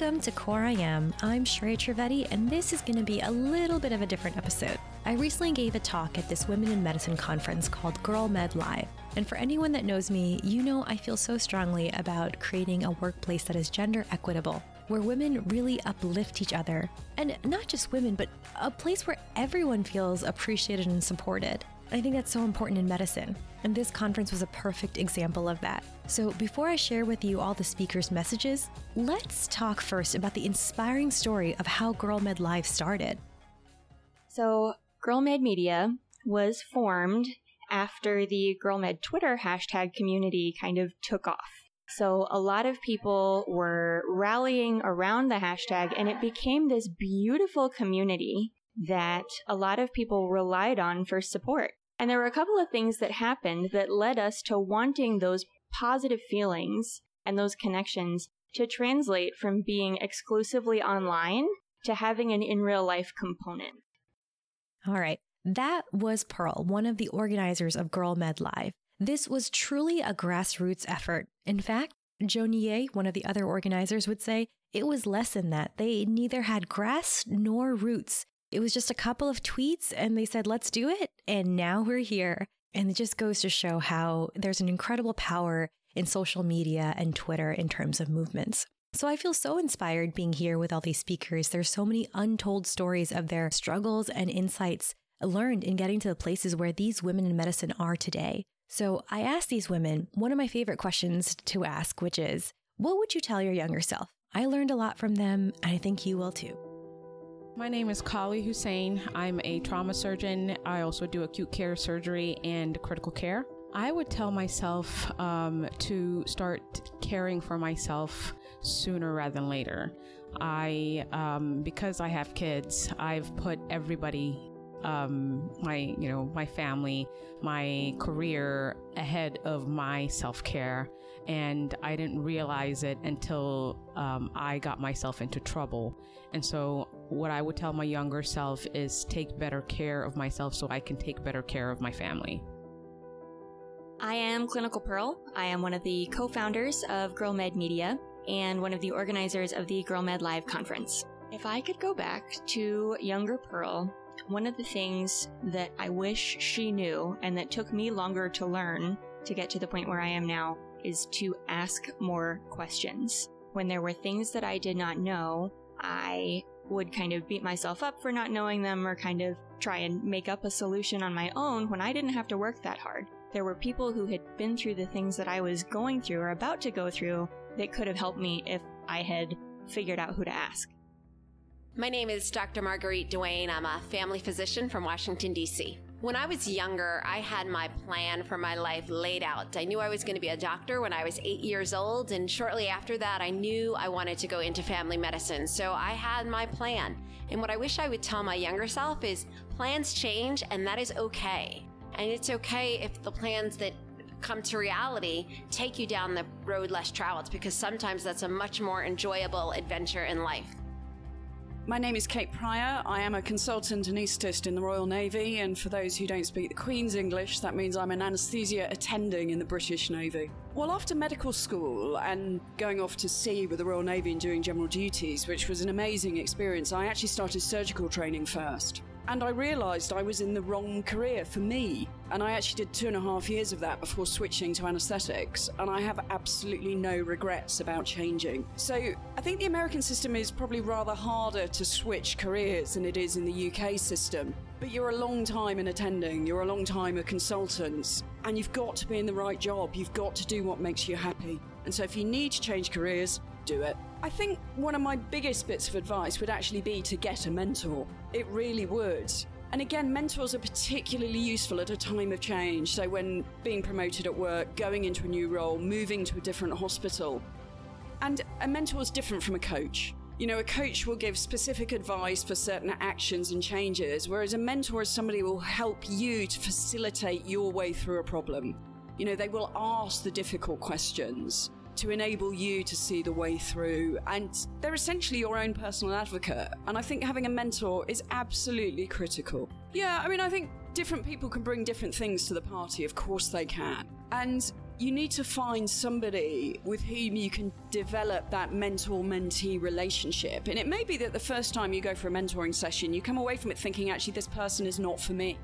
Welcome to Core IM. I'm Shreya Trivedi, and this is going to be a little bit of a different episode. I recently gave a talk at this Women in Medicine conference called Girl Med Live. And for anyone that knows me, you know I feel so strongly about creating a workplace that is gender equitable, where women really uplift each other. And not just women, but a place where everyone feels appreciated and supported. I think that's so important in medicine, and this conference was a perfect example of that. So, before I share with you all the speakers' messages, let's talk first about the inspiring story of how Girl Med Live started. So, Girl Med Media was formed after the Girl Med Twitter hashtag community kind of took off. So, a lot of people were rallying around the hashtag, and it became this beautiful community that a lot of people relied on for support. And there were a couple of things that happened that led us to wanting those positive feelings and those connections to translate from being exclusively online to having an in real life component. All right. That was Pearl, one of the organizers of Girl Med Live. This was truly a grassroots effort. In fact, Joni Ye, one of the other organizers, would say it was less than that. They neither had grass nor roots. It was just a couple of tweets and they said, let's do it. And now we're here. And it just goes to show how there's an incredible power in social media and Twitter in terms of movements. So I feel so inspired being here with all these speakers. There's so many untold stories of their struggles and insights learned in getting to the places where these women in medicine are today. So I asked these women one of my favorite questions to ask, which is, what would you tell your younger self? I learned a lot from them, and I think you will too. My name is Kali Hussein. I'm a trauma surgeon. I also do acute care surgery and critical care. I would tell myself um, to start caring for myself sooner rather than later. I, um, because I have kids, I've put everybody um, my you know my family my career ahead of my self-care and i didn't realize it until um, i got myself into trouble and so what i would tell my younger self is take better care of myself so i can take better care of my family I am Clinical Pearl. I am one of the co founders of Girl Med Media and one of the organizers of the Girl Med Live conference. If I could go back to younger Pearl one of the things that I wish she knew and that took me longer to learn to get to the point where I am now is to ask more questions. When there were things that I did not know, I would kind of beat myself up for not knowing them or kind of try and make up a solution on my own when I didn't have to work that hard. There were people who had been through the things that I was going through or about to go through that could have helped me if I had figured out who to ask. My name is Dr. Marguerite Duane. I'm a family physician from Washington, D.C. When I was younger, I had my plan for my life laid out. I knew I was going to be a doctor when I was eight years old, and shortly after that, I knew I wanted to go into family medicine. So I had my plan. And what I wish I would tell my younger self is plans change, and that is okay. And it's okay if the plans that come to reality take you down the road less traveled, because sometimes that's a much more enjoyable adventure in life. My name is Kate Pryor. I am a consultant anaesthetist in the Royal Navy, and for those who don't speak the Queen's English, that means I'm an anaesthesia attending in the British Navy. Well, after medical school and going off to sea with the Royal Navy and doing general duties, which was an amazing experience, I actually started surgical training first. And I realised I was in the wrong career for me. And I actually did two and a half years of that before switching to anaesthetics. And I have absolutely no regrets about changing. So I think the American system is probably rather harder to switch careers than it is in the UK system. But you're a long time in attending, you're a long time a consultant, and you've got to be in the right job. You've got to do what makes you happy. And so if you need to change careers, do it. I think one of my biggest bits of advice would actually be to get a mentor. It really would. And again, mentors are particularly useful at a time of change. So, when being promoted at work, going into a new role, moving to a different hospital. And a mentor is different from a coach. You know, a coach will give specific advice for certain actions and changes, whereas a mentor is somebody who will help you to facilitate your way through a problem. You know, they will ask the difficult questions to enable you to see the way through. And they're essentially your own personal advocate. And I think having a mentor is absolutely critical. Yeah, I mean, I think different people can bring different things to the party. Of course they can. And you need to find somebody with whom you can develop that mentor mentee relationship. And it may be that the first time you go for a mentoring session, you come away from it thinking, actually, this person is not for me.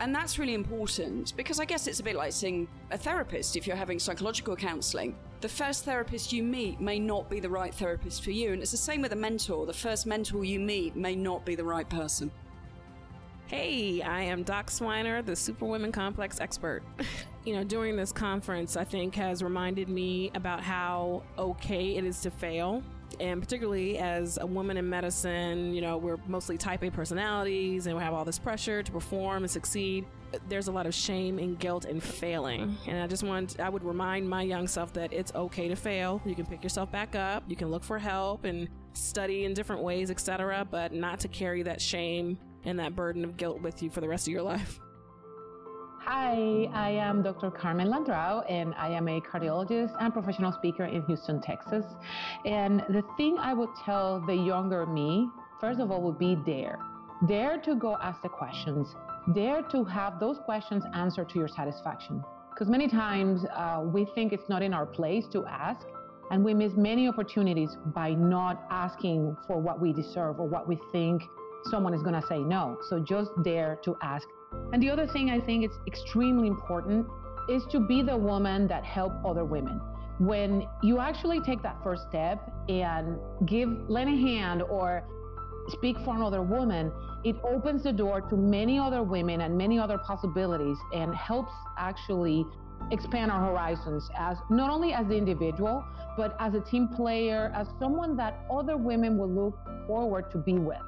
And that's really important because I guess it's a bit like seeing a therapist if you're having psychological counseling. The first therapist you meet may not be the right therapist for you. And it's the same with a mentor. The first mentor you meet may not be the right person. Hey, I am Doc Swiner, the Superwomen Complex expert. you know, during this conference, I think has reminded me about how okay it is to fail. And particularly as a woman in medicine, you know, we're mostly type A personalities and we have all this pressure to perform and succeed. There's a lot of shame and guilt and failing. And I just want, I would remind my young self that it's okay to fail. You can pick yourself back up, you can look for help and study in different ways, etc., but not to carry that shame and that burden of guilt with you for the rest of your life. Hi, I am Dr. Carmen Landrau, and I am a cardiologist and professional speaker in Houston, Texas. And the thing I would tell the younger me, first of all, would be dare. Dare to go ask the questions. Dare to have those questions answered to your satisfaction. Because many times uh, we think it's not in our place to ask, and we miss many opportunities by not asking for what we deserve or what we think someone is going to say no. So just dare to ask. And the other thing I think is extremely important is to be the woman that help other women. When you actually take that first step and give lend a hand or speak for another woman, it opens the door to many other women and many other possibilities and helps actually expand our horizons as not only as the individual, but as a team player, as someone that other women will look forward to be with.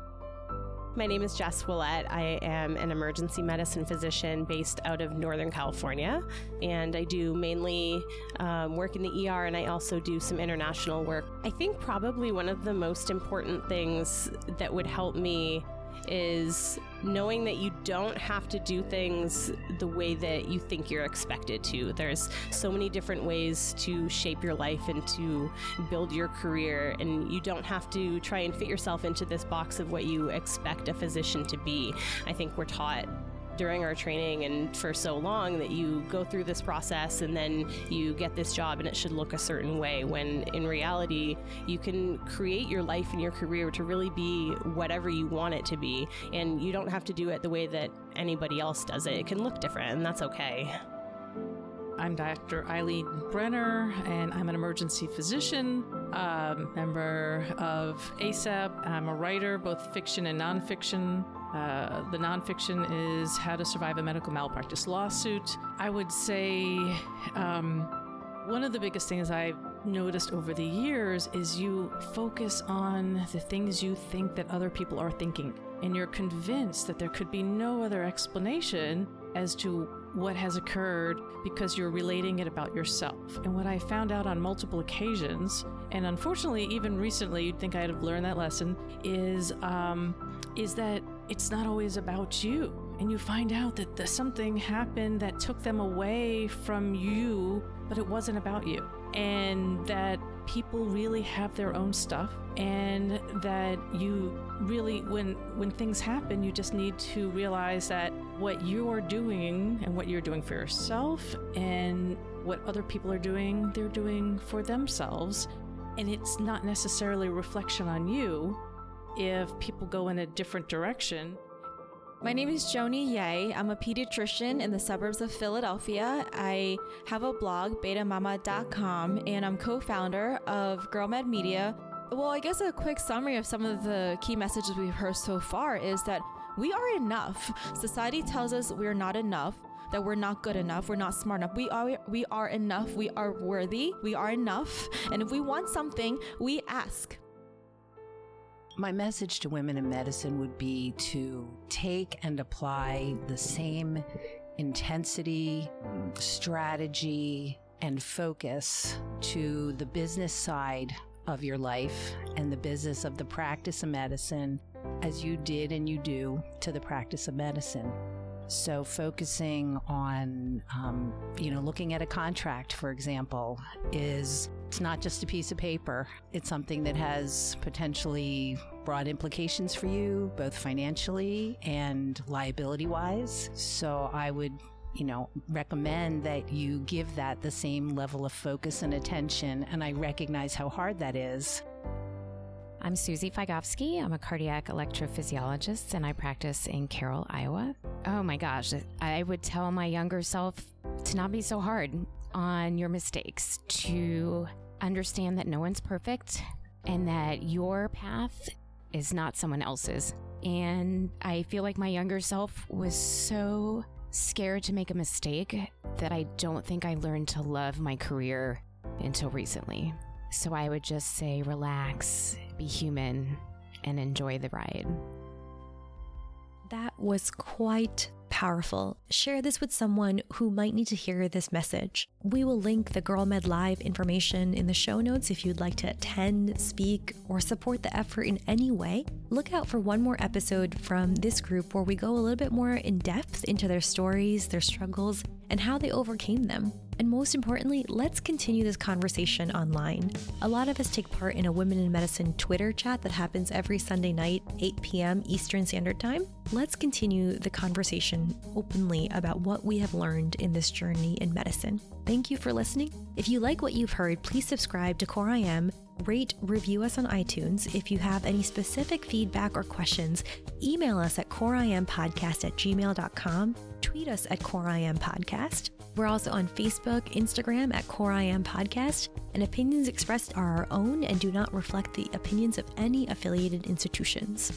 My name is Jess Willett. I am an emergency medicine physician based out of Northern California, and I do mainly um, work in the ER and I also do some international work. I think probably one of the most important things that would help me is knowing that you don't have to do things the way that you think you're expected to. There's so many different ways to shape your life and to build your career, and you don't have to try and fit yourself into this box of what you expect a physician to be. I think we're taught during our training and for so long that you go through this process and then you get this job and it should look a certain way when in reality you can create your life and your career to really be whatever you want it to be and you don't have to do it the way that anybody else does it it can look different and that's okay I'm Dr. Ilene Brenner, and I'm an emergency physician, um, member of ACEP. I'm a writer, both fiction and nonfiction. Uh, the nonfiction is How to Survive a Medical Malpractice Lawsuit. I would say um, one of the biggest things I've noticed over the years is you focus on the things you think that other people are thinking, and you're convinced that there could be no other explanation as to what has occurred because you're relating it about yourself. And what I found out on multiple occasions, and unfortunately even recently, you'd think I'd have learned that lesson, is um, is that it's not always about you. And you find out that the, something happened that took them away from you, but it wasn't about you. And that people really have their own stuff and that you really when when things happen you just need to realize that what you're doing and what you're doing for yourself and what other people are doing they're doing for themselves and it's not necessarily a reflection on you if people go in a different direction my name is Joni Ye. I'm a pediatrician in the suburbs of Philadelphia. I have a blog, betamama.com, and I'm co founder of GirlMed Media. Well, I guess a quick summary of some of the key messages we've heard so far is that we are enough. Society tells us we're not enough that we're not good enough, we're not smart enough. We are we are enough, we are worthy, we are enough. And if we want something, we ask. My message to women in medicine would be to take and apply the same intensity, strategy, and focus to the business side of your life and the business of the practice of medicine as you did and you do to the practice of medicine. So, focusing on, um, you know, looking at a contract, for example, is it's not just a piece of paper. It's something that has potentially broad implications for you, both financially and liability wise. So, I would you know, recommend that you give that the same level of focus and attention. And I recognize how hard that is. I'm Susie Figovsky. I'm a cardiac electrophysiologist and I practice in Carroll, Iowa. Oh my gosh, I would tell my younger self to not be so hard on your mistakes, to understand that no one's perfect and that your path is not someone else's. And I feel like my younger self was so scared to make a mistake that I don't think I learned to love my career until recently. So I would just say relax, be human, and enjoy the ride. That was quite powerful. Share this with someone who might need to hear this message. We will link the Girl Med Live information in the show notes if you'd like to attend, speak, or support the effort in any way. Look out for one more episode from this group where we go a little bit more in depth into their stories, their struggles, and how they overcame them. And most importantly, let's continue this conversation online. A lot of us take part in a Women in Medicine Twitter chat that happens every Sunday night, 8 p.m. Eastern Standard Time. Let's continue the conversation openly about what we have learned in this journey in medicine. Thank you for listening. If you like what you've heard, please subscribe to Core IM rate, review us on iTunes. If you have any specific feedback or questions, email us at coreimpodcast at gmail.com, tweet us at Core IM Podcast. We're also on Facebook, Instagram at CoreIM Podcast, and opinions expressed are our own and do not reflect the opinions of any affiliated institutions.